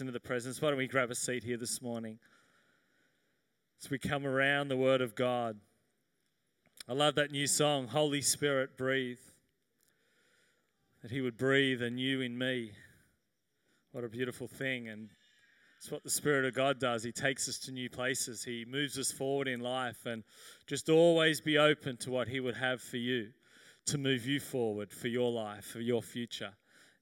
into the presence. Why don't we grab a seat here this morning as we come around the Word of God? I love that new song, Holy Spirit, breathe. That He would breathe anew in me. What a beautiful thing. And it's what the Spirit of God does. He takes us to new places, He moves us forward in life. And just always be open to what He would have for you to move you forward for your life, for your future.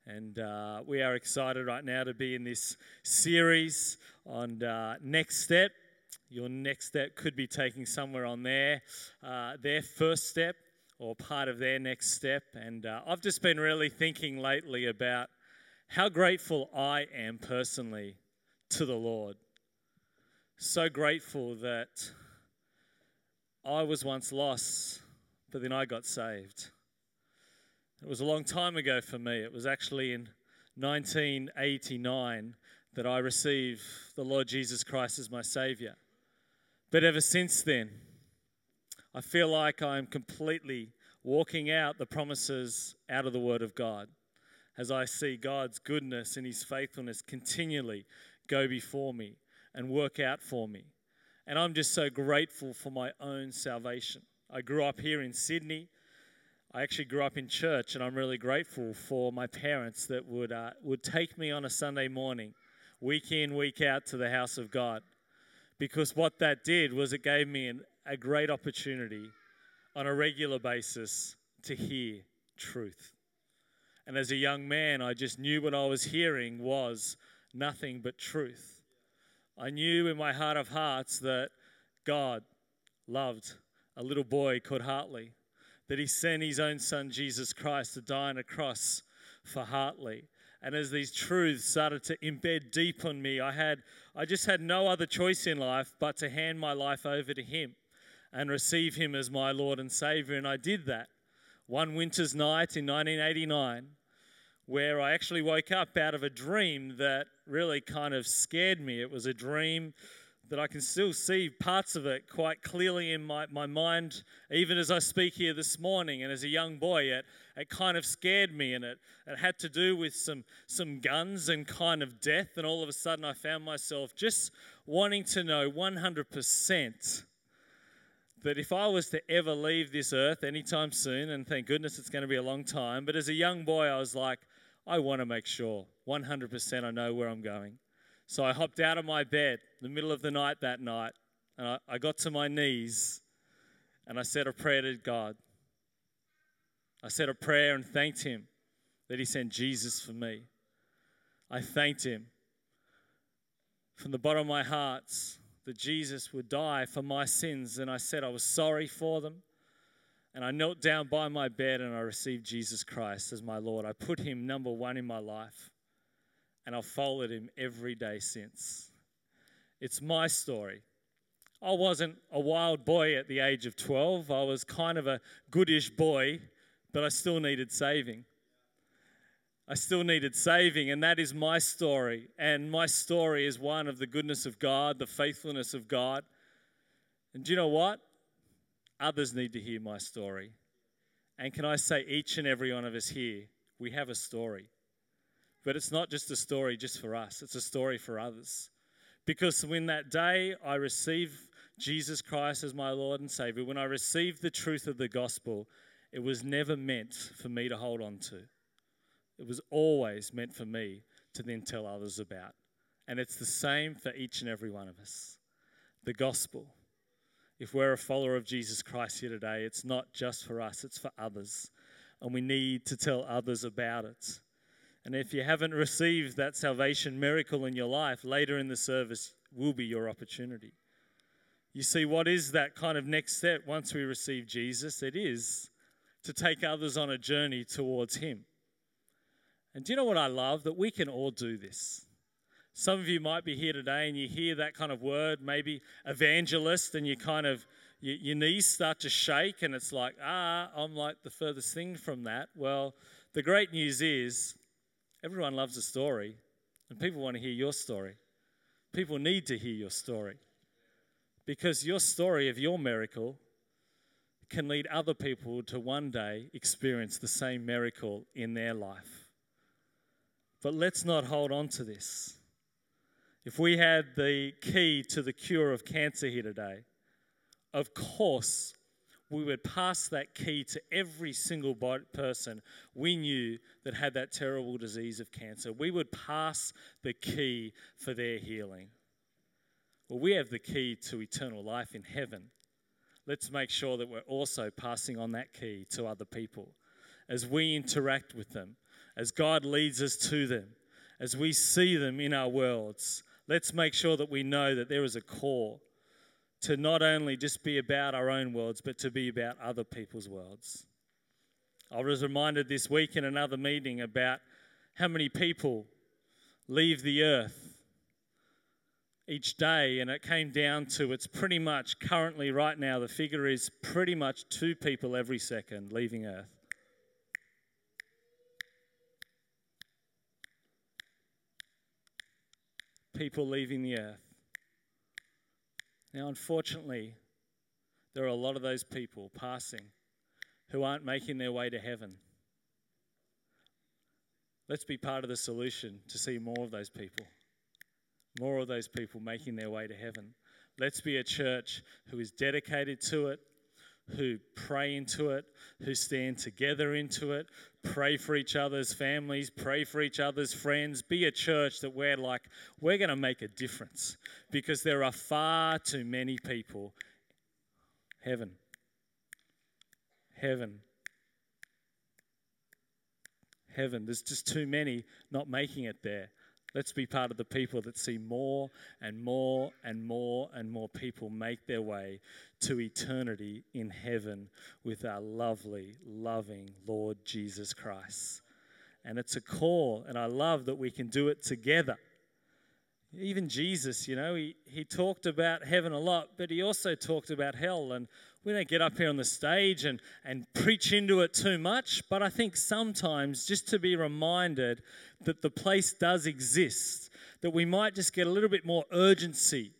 And uh, we are excited right now to be in this series on uh, next step. Your next step could be taking somewhere on their uh, their first step or part of their next step. And uh, I've just been really thinking lately about how grateful I am personally to the Lord. So grateful that I was once lost, but then I got saved. It was a long time ago for me. It was actually in 1989 that I received the Lord Jesus Christ as my Savior. But ever since then, I feel like I'm completely walking out the promises out of the Word of God as I see God's goodness and His faithfulness continually go before me and work out for me. And I'm just so grateful for my own salvation. I grew up here in Sydney. I actually grew up in church, and I'm really grateful for my parents that would, uh, would take me on a Sunday morning, week in, week out, to the house of God. Because what that did was it gave me an, a great opportunity on a regular basis to hear truth. And as a young man, I just knew what I was hearing was nothing but truth. I knew in my heart of hearts that God loved a little boy called Hartley that he sent his own son, Jesus Christ, to die on a cross for Hartley. And as these truths started to embed deep on me, I had I just had no other choice in life but to hand my life over to him and receive him as my Lord and Savior. And I did that one winter's night in 1989, where I actually woke up out of a dream that really kind of scared me. It was a dream that I can still see parts of it quite clearly in my, my mind, even as I speak here this morning. And as a young boy, it, it kind of scared me, and it, it had to do with some, some guns and kind of death. And all of a sudden, I found myself just wanting to know 100% that if I was to ever leave this earth anytime soon, and thank goodness it's going to be a long time, but as a young boy, I was like, I want to make sure 100% I know where I'm going. So I hopped out of my bed in the middle of the night that night, and I, I got to my knees and I said a prayer to God. I said a prayer and thanked Him that He sent Jesus for me. I thanked Him from the bottom of my heart that Jesus would die for my sins, and I said I was sorry for them. And I knelt down by my bed and I received Jesus Christ as my Lord. I put Him number one in my life and I've followed him every day since. It's my story. I wasn't a wild boy at the age of 12. I was kind of a goodish boy, but I still needed saving. I still needed saving, and that is my story. And my story is one of the goodness of God, the faithfulness of God. And do you know what? Others need to hear my story. And can I say, each and every one of us here, we have a story. But it's not just a story just for us, it's a story for others. Because when that day I received Jesus Christ as my Lord and Savior, when I received the truth of the gospel, it was never meant for me to hold on to. It was always meant for me to then tell others about. And it's the same for each and every one of us. The gospel. If we're a follower of Jesus Christ here today, it's not just for us, it's for others. And we need to tell others about it. And if you haven't received that salvation miracle in your life, later in the service will be your opportunity. You see, what is that kind of next step once we receive Jesus? It is to take others on a journey towards Him. And do you know what I love? That we can all do this. Some of you might be here today and you hear that kind of word, maybe evangelist, and you kind of, you, your knees start to shake, and it's like, ah, I'm like the furthest thing from that. Well, the great news is Everyone loves a story, and people want to hear your story. People need to hear your story because your story of your miracle can lead other people to one day experience the same miracle in their life. But let's not hold on to this. If we had the key to the cure of cancer here today, of course, we would pass that key to every single person we knew that had that terrible disease of cancer. We would pass the key for their healing. Well, we have the key to eternal life in heaven. Let's make sure that we're also passing on that key to other people as we interact with them, as God leads us to them, as we see them in our worlds. Let's make sure that we know that there is a core to not only just be about our own worlds, but to be about other people's worlds. I was reminded this week in another meeting about how many people leave the earth each day, and it came down to it's pretty much currently, right now, the figure is pretty much two people every second leaving earth. People leaving the earth. Now, unfortunately, there are a lot of those people passing who aren't making their way to heaven. Let's be part of the solution to see more of those people, more of those people making their way to heaven. Let's be a church who is dedicated to it, who pray into it, who stand together into it, pray for each other's families, pray for each other's friends. Be a church that we're like, we're going to make a difference because there are far too many people. Heaven. Heaven. Heaven. There's just too many not making it there. Let's be part of the people that see more and more and more and more people make their way to eternity in heaven with our lovely, loving Lord Jesus Christ. And it's a call, and I love that we can do it together. Even Jesus, you know, he, he talked about heaven a lot, but he also talked about hell. And we don't get up here on the stage and, and preach into it too much, but I think sometimes just to be reminded that the place does exist, that we might just get a little bit more urgency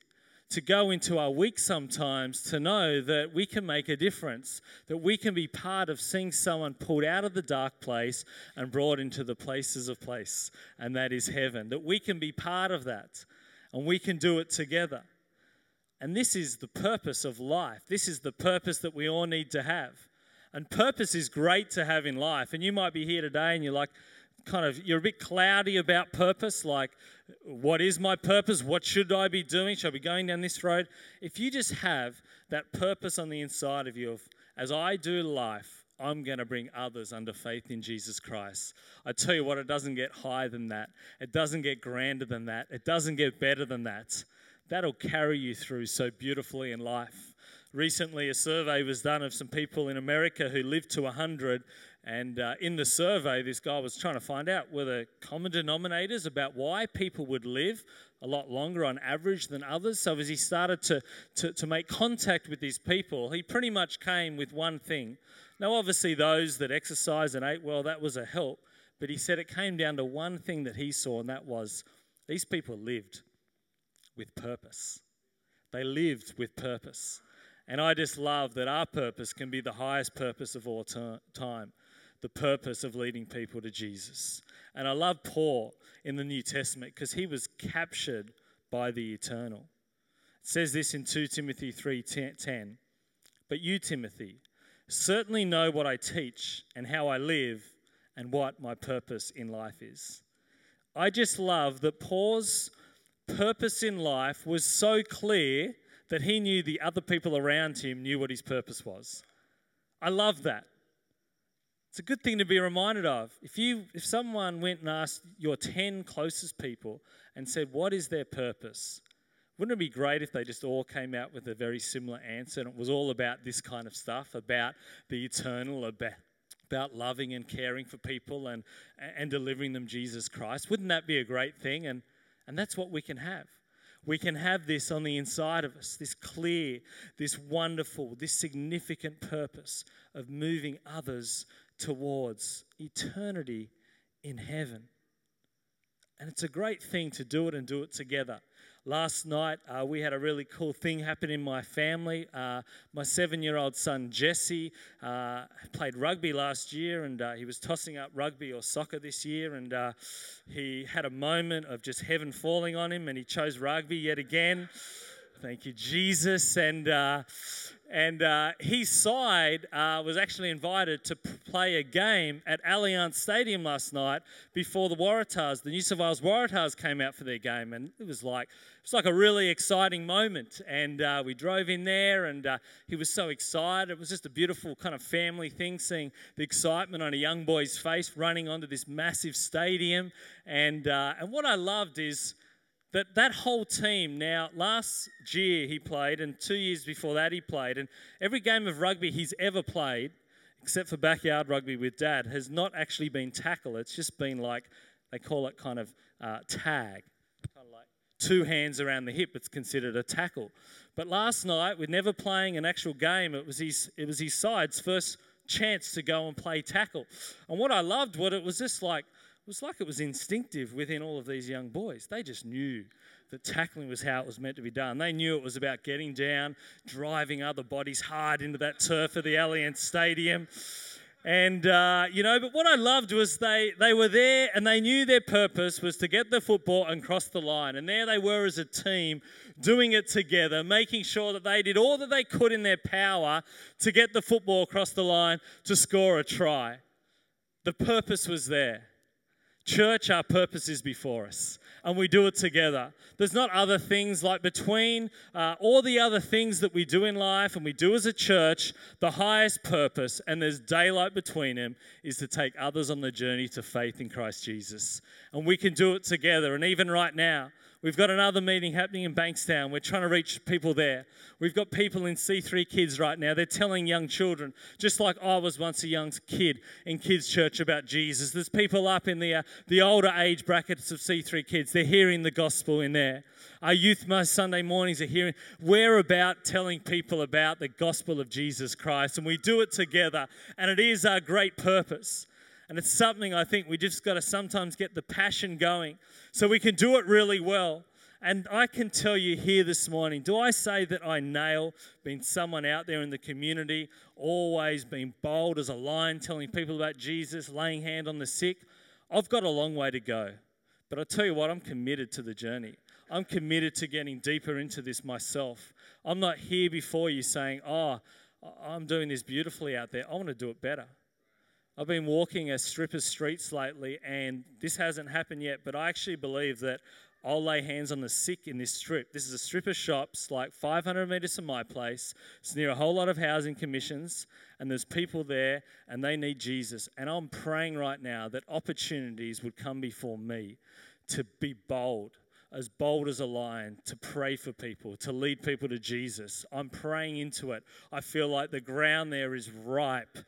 to go into our week sometimes to know that we can make a difference, that we can be part of seeing someone pulled out of the dark place and brought into the places of place, and that is heaven, that we can be part of that and we can do it together. And this is the purpose of life. This is the purpose that we all need to have. And purpose is great to have in life. And you might be here today and you're like, kind of you're a bit cloudy about purpose like what is my purpose? What should i be doing? Should i be going down this road? If you just have that purpose on the inside of you of as i do life i'm going to bring others under faith in jesus christ. I tell you what it doesn't get higher than that. It doesn't get grander than that. It doesn't get better than that. That'll carry you through so beautifully in life recently a survey was done of some people in america who lived to 100 and uh, in the survey, this guy was trying to find out were the common denominators about why people would live a lot longer on average than others. So as he started to, to, to make contact with these people, he pretty much came with one thing. Now, obviously, those that exercise and ate well, that was a help. But he said it came down to one thing that he saw, and that was these people lived with purpose. They lived with purpose. And I just love that our purpose can be the highest purpose of all time the purpose of leading people to Jesus. And I love Paul in the New Testament because he was captured by the eternal. It says this in 2 Timothy 3:10. But you Timothy, certainly know what I teach and how I live and what my purpose in life is. I just love that Paul's purpose in life was so clear that he knew the other people around him knew what his purpose was. I love that. It's a good thing to be reminded of. If you if someone went and asked your 10 closest people and said what is their purpose? Wouldn't it be great if they just all came out with a very similar answer and it was all about this kind of stuff, about the eternal, about about loving and caring for people and and delivering them Jesus Christ? Wouldn't that be a great thing? And and that's what we can have. We can have this on the inside of us, this clear, this wonderful, this significant purpose of moving others towards eternity in heaven. And it's a great thing to do it and do it together. Last night uh, we had a really cool thing happen in my family. Uh, my seven year old son Jesse uh, played rugby last year and uh, he was tossing up rugby or soccer this year. And uh, he had a moment of just heaven falling on him and he chose rugby yet again. Thank you, Jesus. And uh, and uh, his side uh, was actually invited to play a game at Allianz Stadium last night before the Waratahs, the New South Wales Waratahs, came out for their game, and it was like it was like a really exciting moment. And uh, we drove in there, and uh, he was so excited. It was just a beautiful kind of family thing, seeing the excitement on a young boy's face running onto this massive stadium. And uh, and what I loved is that that whole team now last year he played and two years before that he played and every game of rugby he's ever played except for backyard rugby with dad has not actually been tackle it's just been like they call it kind of uh, tag. Kind of like two hands around the hip it's considered a tackle. But last night with never playing an actual game it was his it was his side's first chance to go and play tackle. And what i loved what it was just like it was like it was instinctive within all of these young boys. They just knew that tackling was how it was meant to be done. They knew it was about getting down, driving other bodies hard into that turf of the Allianz Stadium. And, uh, you know, but what I loved was they, they were there and they knew their purpose was to get the football and cross the line. And there they were as a team doing it together, making sure that they did all that they could in their power to get the football across the line to score a try. The purpose was there. Church, our purpose is before us, and we do it together. There's not other things like between uh, all the other things that we do in life and we do as a church, the highest purpose, and there's daylight between them, is to take others on the journey to faith in Christ Jesus. And we can do it together. And even right now, We've got another meeting happening in Bankstown. We're trying to reach people there. We've got people in C3 Kids right now. They're telling young children, just like I was once a young kid in kids' church about Jesus. There's people up in the, uh, the older age brackets of C3 Kids. They're hearing the gospel in there. Our youth most Sunday mornings are hearing. We're about telling people about the gospel of Jesus Christ, and we do it together. And it is our great purpose. And it's something I think we just got to sometimes get the passion going so we can do it really well. And I can tell you here this morning do I say that I nail being someone out there in the community, always being bold as a lion, telling people about Jesus, laying hand on the sick? I've got a long way to go. But I tell you what, I'm committed to the journey. I'm committed to getting deeper into this myself. I'm not here before you saying, oh, I'm doing this beautifully out there. I want to do it better. I've been walking a strip of streets lately, and this hasn't happened yet, but I actually believe that I'll lay hands on the sick in this strip. This is a strip of shops, like 500 metres from my place. It's near a whole lot of housing commissions, and there's people there, and they need Jesus. And I'm praying right now that opportunities would come before me to be bold, as bold as a lion, to pray for people, to lead people to Jesus. I'm praying into it. I feel like the ground there is ripe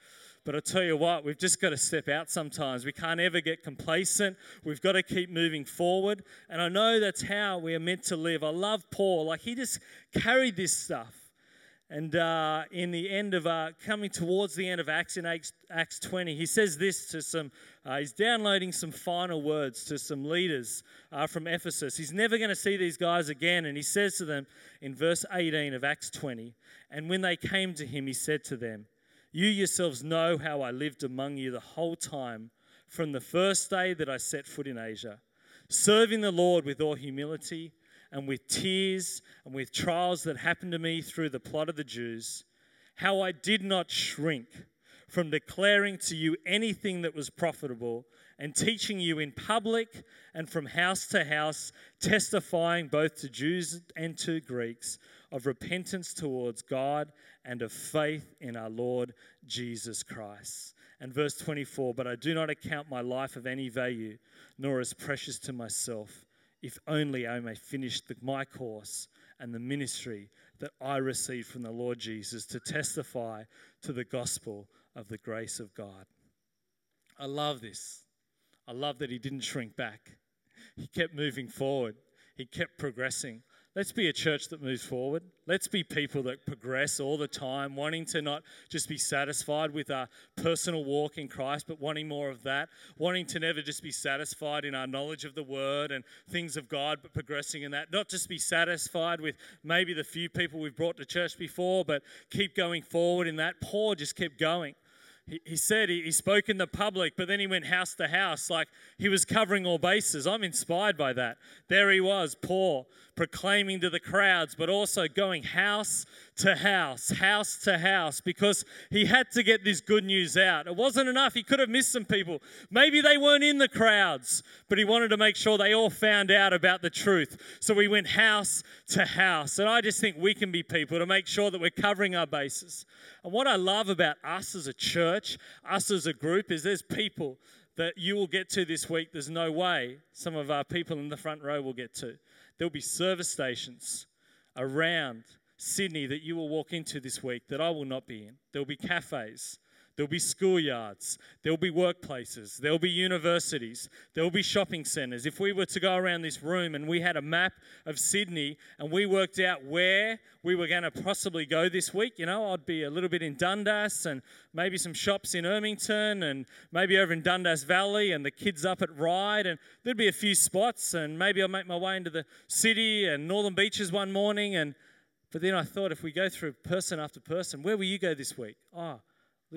but I tell you what, we've just got to step out sometimes. We can't ever get complacent. We've got to keep moving forward. And I know that's how we are meant to live. I love Paul. Like he just carried this stuff. And uh, in the end of uh, coming towards the end of Acts in Acts, Acts 20, he says this to some, uh, he's downloading some final words to some leaders uh, from Ephesus. He's never going to see these guys again. And he says to them in verse 18 of Acts 20, and when they came to him, he said to them, you yourselves know how I lived among you the whole time from the first day that I set foot in Asia, serving the Lord with all humility and with tears and with trials that happened to me through the plot of the Jews, how I did not shrink from declaring to you anything that was profitable and teaching you in public and from house to house, testifying both to Jews and to Greeks of repentance towards God and of faith in our Lord Jesus Christ. And verse 24, but I do not account my life of any value, nor as precious to myself, if only I may finish the, my course and the ministry that I received from the Lord Jesus to testify to the gospel of the grace of God. I love this. I love that he didn't shrink back. He kept moving forward. He kept progressing. Let's be a church that moves forward. Let's be people that progress all the time, wanting to not just be satisfied with our personal walk in Christ, but wanting more of that, wanting to never just be satisfied in our knowledge of the Word and things of God, but progressing in that. Not just be satisfied with maybe the few people we've brought to church before, but keep going forward in that. Paul just kept going he, said he, spoke in the public, but then he went house to house like he was covering all bases. I'm inspired by that. There he was, Paul, proclaiming to the crowds, but also going house to house, house to house, because he had to get this good news out. It wasn't enough. He could have missed some people. Maybe they weren't in the crowds, but he wanted to make sure they all found out about the truth. So he went house to house. And I just think we can be people to make sure that we're covering our bases. And what I love about us as a church, us as a group, is there's people that you will get to this week. There's no way some of our people in the front row will get to. There'll be service stations around Sydney that you will walk into this week that I will not be in. There'll be cafes. There'll be schoolyards. There'll be workplaces. There'll be universities. There'll be shopping centres. If we were to go around this room and we had a map of Sydney and we worked out where we were going to possibly go this week, you know, I'd be a little bit in Dundas and maybe some shops in Ermington and maybe over in Dundas Valley and the kids up at Ryde. And there'd be a few spots and maybe I'll make my way into the city and Northern Beaches one morning. And but then I thought if we go through person after person, where will you go this week? Oh,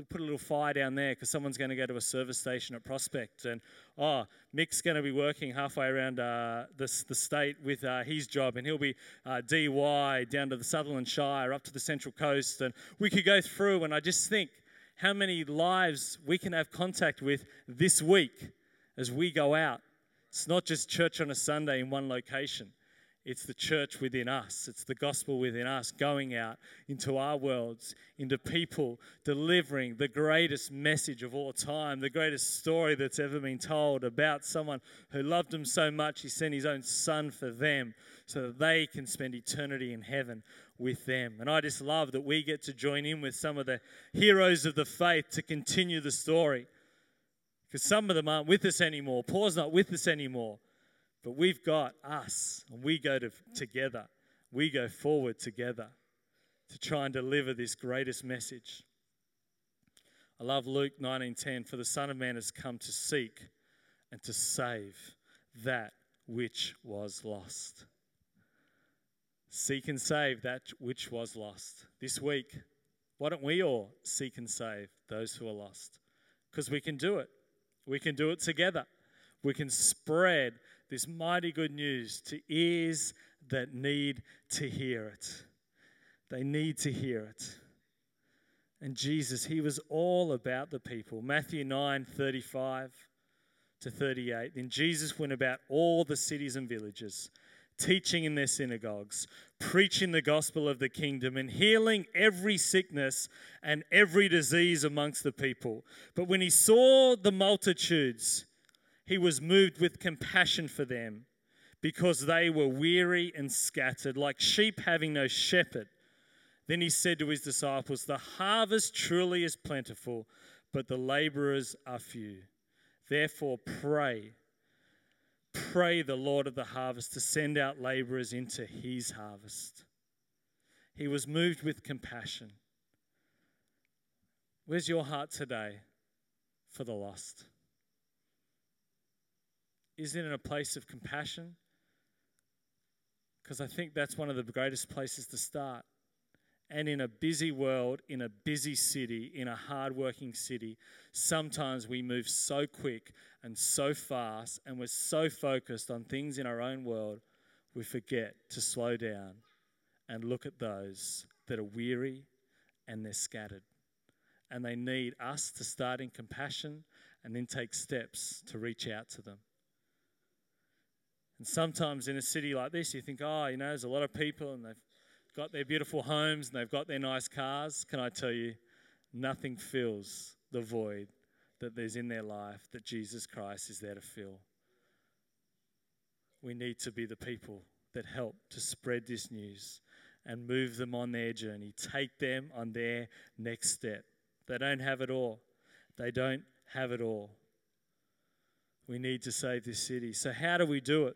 put a little fire down there because someone's going to go to a service station at Prospect. And oh, Mick's going to be working halfway around uh, the, the state with uh, his job, and he'll be uh, Dee Why down to the Sutherland Shire, up to the Central Coast. And we could go through, and I just think how many lives we can have contact with this week as we go out. It's not just church on a Sunday in one location. It's the church within us. It's the gospel within us going out into our worlds, into people, delivering the greatest message of all time, the greatest story that's ever been told about someone who loved them so much he sent his own son for them so that they can spend eternity in heaven with them. And I just love that we get to join in with some of the heroes of the faith to continue the story. Because some of them aren't with us anymore. Paul's not with us anymore. But we've got us, and we go to, together. We go forward together to try and deliver this greatest message. I love Luke 19:10 for the son of man has come to seek and to save that which was lost. Seek and save that which was lost. This week, why don't we all seek and save those who are lost? Because we can do it. We can do it together. We can spread this mighty good news to ears that need to hear it. They need to hear it. And Jesus, he was all about the people. Matthew 9 35 to 38. Then Jesus went about all the cities and villages, teaching in their synagogues, preaching the gospel of the kingdom, and healing every sickness and every disease amongst the people. But when he saw the multitudes, he was moved with compassion for them because they were weary and scattered, like sheep having no shepherd. Then he said to his disciples, The harvest truly is plentiful, but the laborers are few. Therefore, pray. Pray the Lord of the harvest to send out laborers into his harvest. He was moved with compassion. Where's your heart today for the lost? Is it in a place of compassion? Because I think that's one of the greatest places to start. And in a busy world, in a busy city, in a hardworking city, sometimes we move so quick and so fast, and we're so focused on things in our own world, we forget to slow down and look at those that are weary and they're scattered. And they need us to start in compassion and then take steps to reach out to them. And sometimes in a city like this, you think, oh, you know, there's a lot of people and they've got their beautiful homes and they've got their nice cars. Can I tell you, nothing fills the void that there's in their life that Jesus Christ is there to fill. We need to be the people that help to spread this news and move them on their journey, take them on their next step. They don't have it all. They don't have it all. We need to save this city. So, how do we do it?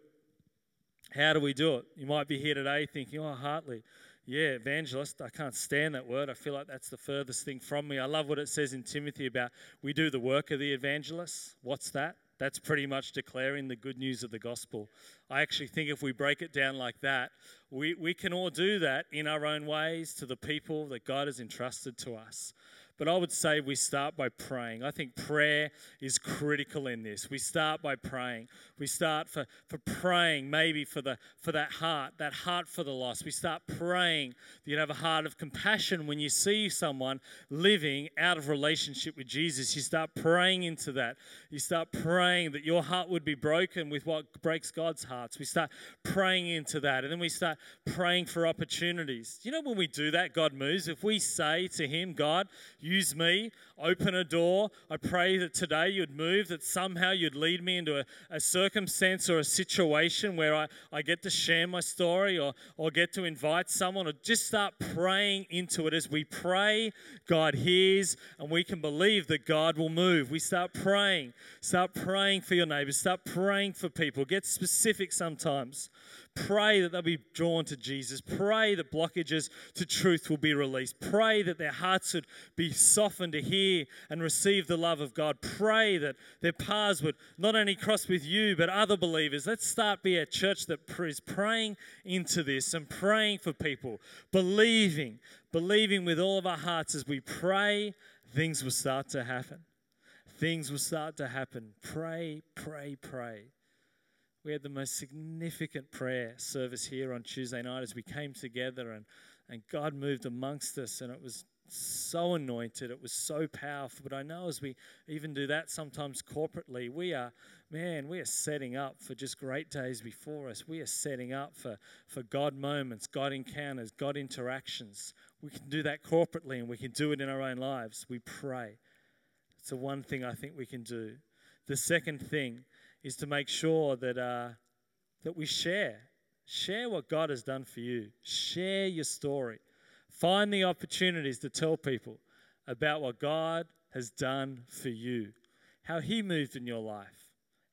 How do we do it? You might be here today thinking, oh, Hartley, yeah, evangelist. I can't stand that word. I feel like that's the furthest thing from me. I love what it says in Timothy about we do the work of the evangelist. What's that? That's pretty much declaring the good news of the gospel. I actually think if we break it down like that, we, we can all do that in our own ways to the people that God has entrusted to us. But I would say we start by praying. I think prayer is critical in this. We start by praying. We start for, for praying maybe for the for that heart, that heart for the lost. We start praying that you have a heart of compassion when you see someone living out of relationship with Jesus. You start praying into that. You start praying that your heart would be broken with what breaks God's hearts. We start praying into that. And then we start praying for opportunities. You know when we do that, God moves. If we say to him, God, use me, open a door. I pray that today you'd move, that somehow you'd lead me into a, a circumstance or a situation where I, I get to share my story or, or get to invite someone or just start praying into it. As we pray, God hears and we can believe that God will move. We start praying. Start praying for your neighbors. Start praying for people. Get specific sometimes. Pray that they'll be drawn to Jesus. Pray that blockages to truth will be released. Pray that their hearts would be softened to hear and receive the love of God. Pray that their paths would not only cross with you, but other believers. Let's start be a church that is praying into this and praying for people, believing, believing with all of our hearts as we pray, things will start to happen. Things will start to happen. Pray, pray, pray. We had the most significant prayer service here on Tuesday night as we came together and, and God moved amongst us, and it was so anointed. It was so powerful. But I know as we even do that sometimes corporately, we are, man, we are setting up for just great days before us. We are setting up for, for God moments, God encounters, God interactions. We can do that corporately and we can do it in our own lives. We pray. It's the one thing I think we can do. The second thing is to make sure that, uh, that we share. Share what God has done for you. Share your story. Find the opportunities to tell people about what God has done for you, how He moved in your life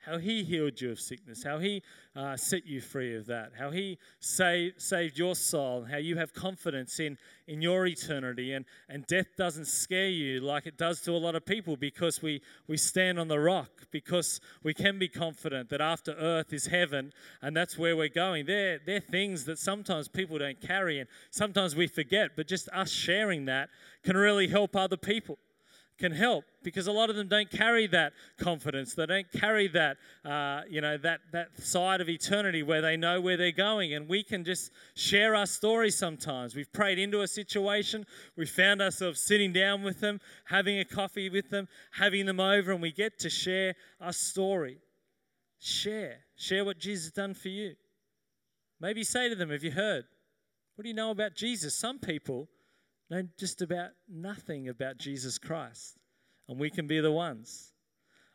how he healed you of sickness, how he uh, set you free of that, how he saved, saved your soul, how you have confidence in, in your eternity, and, and death doesn't scare you like it does to a lot of people because we, we stand on the rock, because we can be confident that after earth is heaven, and that's where we're going. They're, they're things that sometimes people don't carry, and sometimes we forget, but just us sharing that can really help other people can help because a lot of them don't carry that confidence. They don't carry that, uh, you know, that that side of eternity where they know where they're going. And we can just share our story sometimes. We've prayed into a situation, we found ourselves sitting down with them, having a coffee with them, having them over, and we get to share our story. Share, share what Jesus has done for you. Maybe say to them, "Have you heard? What do you know about Jesus?" Some people know just about nothing about Jesus Christ. And we can be the ones.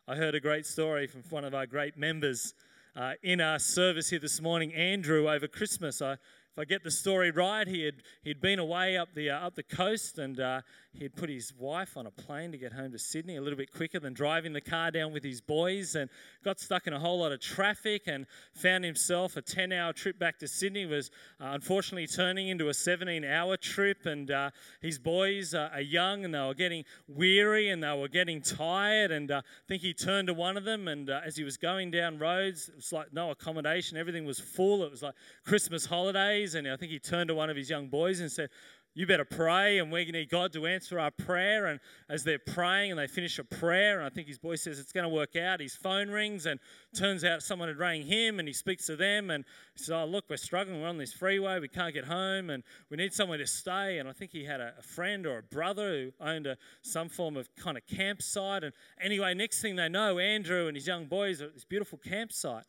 I heard a great story from one of our great members uh, in our service here this morning, Andrew, over Christmas. I if I get the story right, he had he'd been away up the uh, up the coast, and uh, he'd put his wife on a plane to get home to Sydney a little bit quicker than driving the car down with his boys, and got stuck in a whole lot of traffic, and found himself a 10-hour trip back to Sydney was uh, unfortunately turning into a 17-hour trip, and uh, his boys are young, and they were getting weary, and they were getting tired, and uh, I think he turned to one of them, and uh, as he was going down roads, it was like no accommodation, everything was full. It was like Christmas holidays and I think he turned to one of his young boys and said, you better pray and we need God to answer our prayer. And as they're praying and they finish a prayer, and I think his boy says it's going to work out, his phone rings and turns out someone had rang him and he speaks to them and he says, Oh, look, we're struggling. We're on this freeway. We can't get home and we need somewhere to stay. And I think he had a, a friend or a brother who owned a, some form of kind of campsite. And anyway, next thing they know, Andrew and his young boys are at this beautiful campsite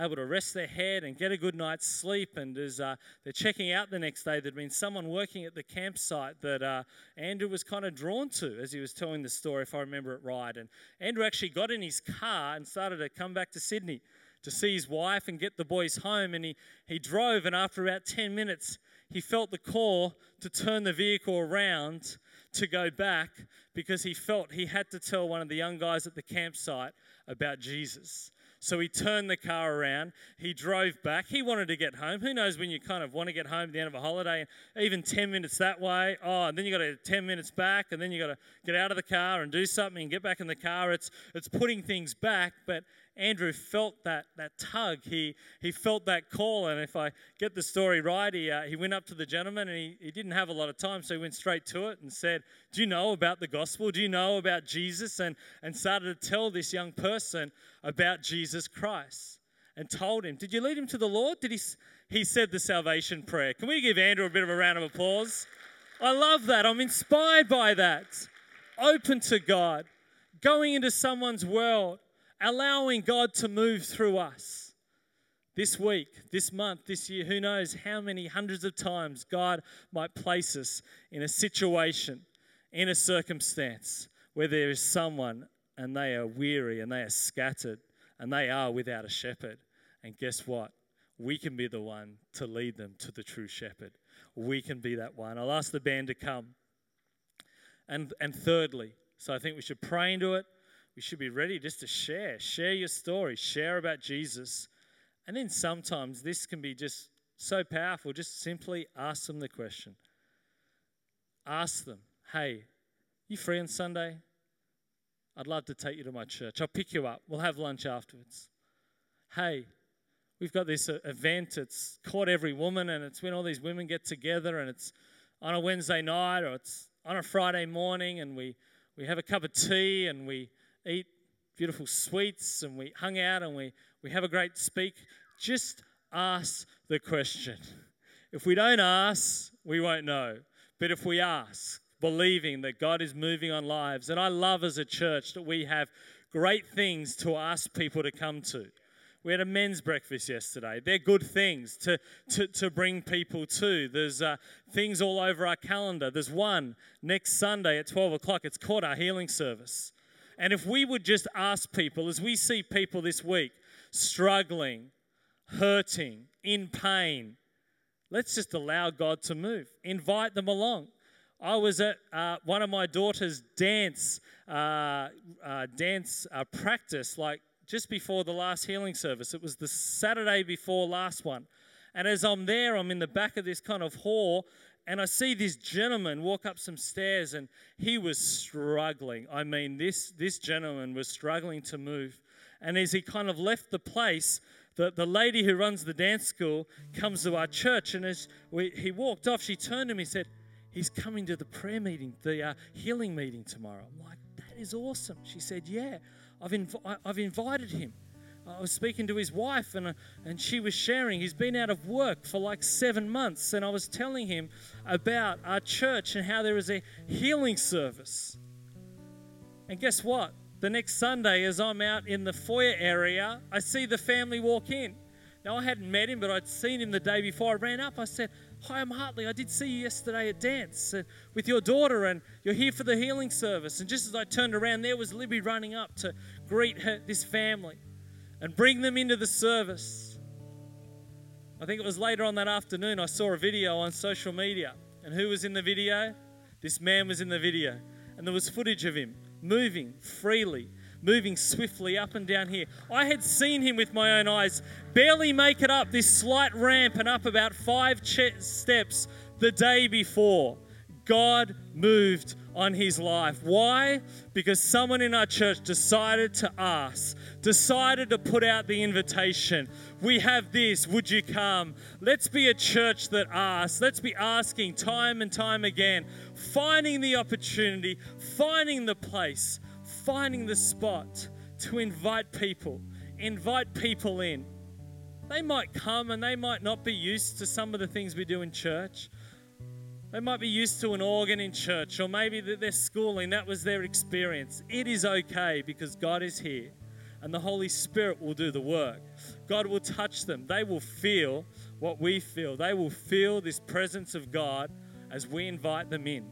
able to rest their head and get a good night's sleep. And as uh, they're checking out the next day, there'd been someone working at the campsite that uh, Andrew was kind of drawn to as he was telling the story, if I remember it right. And Andrew actually got in his car and started to come back to Sydney to see his wife and get the boys home. And he, he drove, and after about 10 minutes, he felt the call to turn the vehicle around to go back because he felt he had to tell one of the young guys at the campsite about Jesus. So he turned the car around. He drove back. He wanted to get home. Who knows when you kind of want to get home at the end of a holiday, even 10 minutes that way. Oh, and then you got to 10 minutes back, and then you got to get out of the car and do something and get back in the car. It's, it's putting things back, but Andrew felt that, that tug. He, he felt that call. And if I get the story right, he, uh, he went up to the gentleman and he, he didn't have a lot of time. So he went straight to it and said, Do you know about the gospel? Do you know about Jesus? And, and started to tell this young person about Jesus Christ and told him, Did you lead him to the Lord? Did he, he said the salvation prayer. Can we give Andrew a bit of a round of applause? I love that. I'm inspired by that. Open to God, going into someone's world allowing God to move through us. This week, this month, this year, who knows how many hundreds of times God might place us in a situation, in a circumstance where there is someone and they are weary and they are scattered and they are without a shepherd. And guess what? We can be the one to lead them to the true shepherd. We can be that one. I'll ask the band to come. And, and thirdly, so I think we should pray into it we should be ready just to share. Share your story, share about Jesus. And then sometimes this can be just so powerful. Just simply ask them the question. Ask them, hey, you free on Sunday? I'd love to take you to my church. I'll pick you up. We'll have lunch afterwards. Hey, we've got this uh, event. It's called Every Woman, and it's when all these women get together, and it's on a Wednesday night or it's on a Friday morning, and we, we have a cup of tea and we eat beautiful sweets and we hung out and we, we have a great speak. Just ask the question. If we don't ask, we won't know. But if we ask, believing that God is moving on lives, and I love as a church that we have great things to ask people to come to. We had a men's breakfast yesterday. They're good things to, to, to bring people to. There's uh, things all over our calendar. There's one next Sunday at 12 o'clock. It's called our healing service. And if we would just ask people, as we see people this week struggling, hurting, in pain, let's just allow God to move. Invite them along. I was at uh, one of my daughter's dance uh, uh, dance uh, practice, like just before the last healing service. It was the Saturday before last one, and as I'm there, I'm in the back of this kind of hall, and I see this gentleman walk up some stairs and he was struggling. I mean, this, this gentleman was struggling to move. And as he kind of left the place, the, the lady who runs the dance school comes to our church. And as we, he walked off, she turned to me and said, He's coming to the prayer meeting, the uh, healing meeting tomorrow. I'm like, That is awesome. She said, Yeah, I've, inv- I've invited him. I was speaking to his wife, and, uh, and she was sharing. He's been out of work for like seven months, and I was telling him about our church and how there is a healing service. And guess what? The next Sunday, as I'm out in the foyer area, I see the family walk in. Now, I hadn't met him, but I'd seen him the day before. I ran up. I said, Hi, I'm Hartley. I did see you yesterday at dance uh, with your daughter, and you're here for the healing service. And just as I turned around, there was Libby running up to greet her, this family and bring them into the service. I think it was later on that afternoon, I saw a video on social media. And who was in the video? This man was in the video. And there was footage of him moving freely, moving swiftly up and down here. I had seen him with my own eyes barely make it up this slight ramp and up about five steps the day before. God moved on his life. Why? Because someone in our church decided to ask, decided to put out the invitation. We have this, would you come? Let's be a church that asks. Let's be asking time and time again, finding the opportunity, finding the place, finding the spot to invite people, invite people in. They might come and they might not be used to some of the things we do in church. They might be used to an organ in church, or maybe that their schooling, that was their experience. It is okay because God is here and the Holy Spirit will do the work. God will touch them. They will feel what we feel. They will feel this presence of God as we invite them in.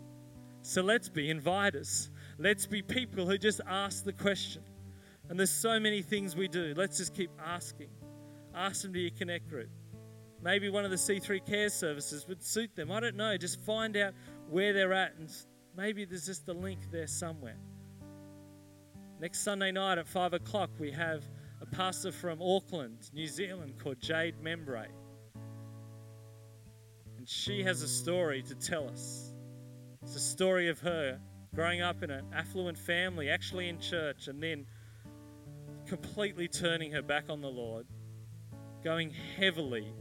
So let's be inviters. Let's be people who just ask the question. And there's so many things we do. Let's just keep asking. Ask them to your connect group. Maybe one of the C3 care services would suit them. I don't know. Just find out where they're at, and maybe there's just a link there somewhere. Next Sunday night at 5 o'clock, we have a pastor from Auckland, New Zealand, called Jade Membray. And she has a story to tell us. It's a story of her growing up in an affluent family, actually in church, and then completely turning her back on the Lord, going heavily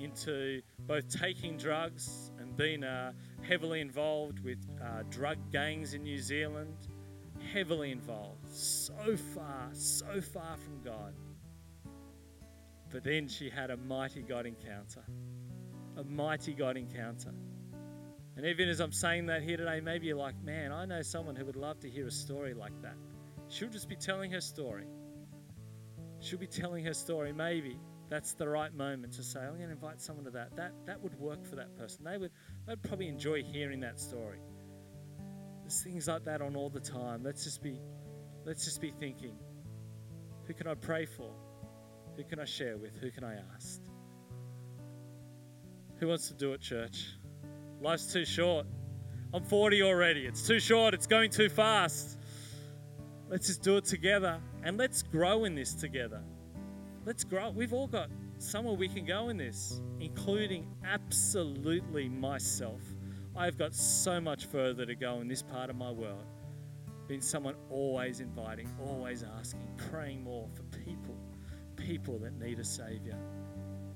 into both taking drugs and being uh, heavily involved with uh, drug gangs in New Zealand, heavily involved, so far, so far from God. But then she had a mighty God encounter, a mighty God encounter. And even as I'm saying that here today, maybe you're like, man, I know someone who would love to hear a story like that. She'll just be telling her story. She'll be telling her story. Maybe that's the right moment to say, I'm going to invite someone to that. That that would work for that person. They would they'd probably enjoy hearing that story. There's things like that on all the time. Let's just be let's just be thinking, who can I pray for? Who can I share with? Who can I ask? Who wants to do it, church? Life's too short. I'm 40 already. It's too short. It's going too fast. Let's just do it together and let's grow in this together. Let's grow. We've all got somewhere we can go in this, including absolutely myself. I've got so much further to go in this part of my world. Being someone always inviting, always asking, praying more for people, people that need a Savior,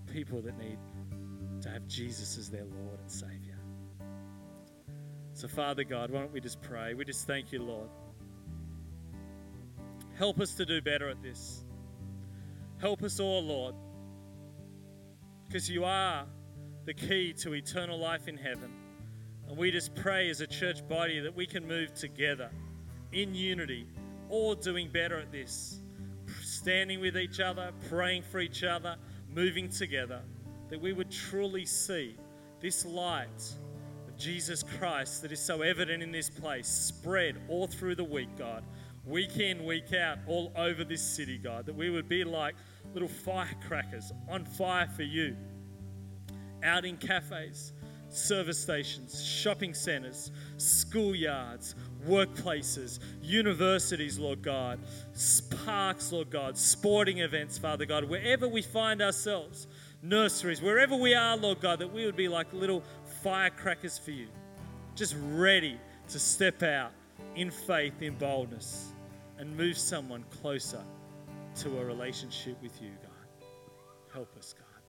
people that need to have Jesus as their Lord and Savior. So, Father God, why don't we just pray? We just thank you, Lord. Help us to do better at this. Help us all, Lord, because you are the key to eternal life in heaven. And we just pray as a church body that we can move together in unity, all doing better at this, standing with each other, praying for each other, moving together, that we would truly see this light of Jesus Christ that is so evident in this place spread all through the week, God, week in, week out, all over this city, God, that we would be like little firecrackers on fire for you. Out in cafes, service stations, shopping centers, schoolyards, workplaces, universities, Lord God, parks, Lord God, sporting events, Father God, wherever we find ourselves, nurseries, wherever we are, Lord God, that we would be like little firecrackers for you, just ready to step out in faith, in boldness, and move someone closer to a relationship with you, God. Help us, God.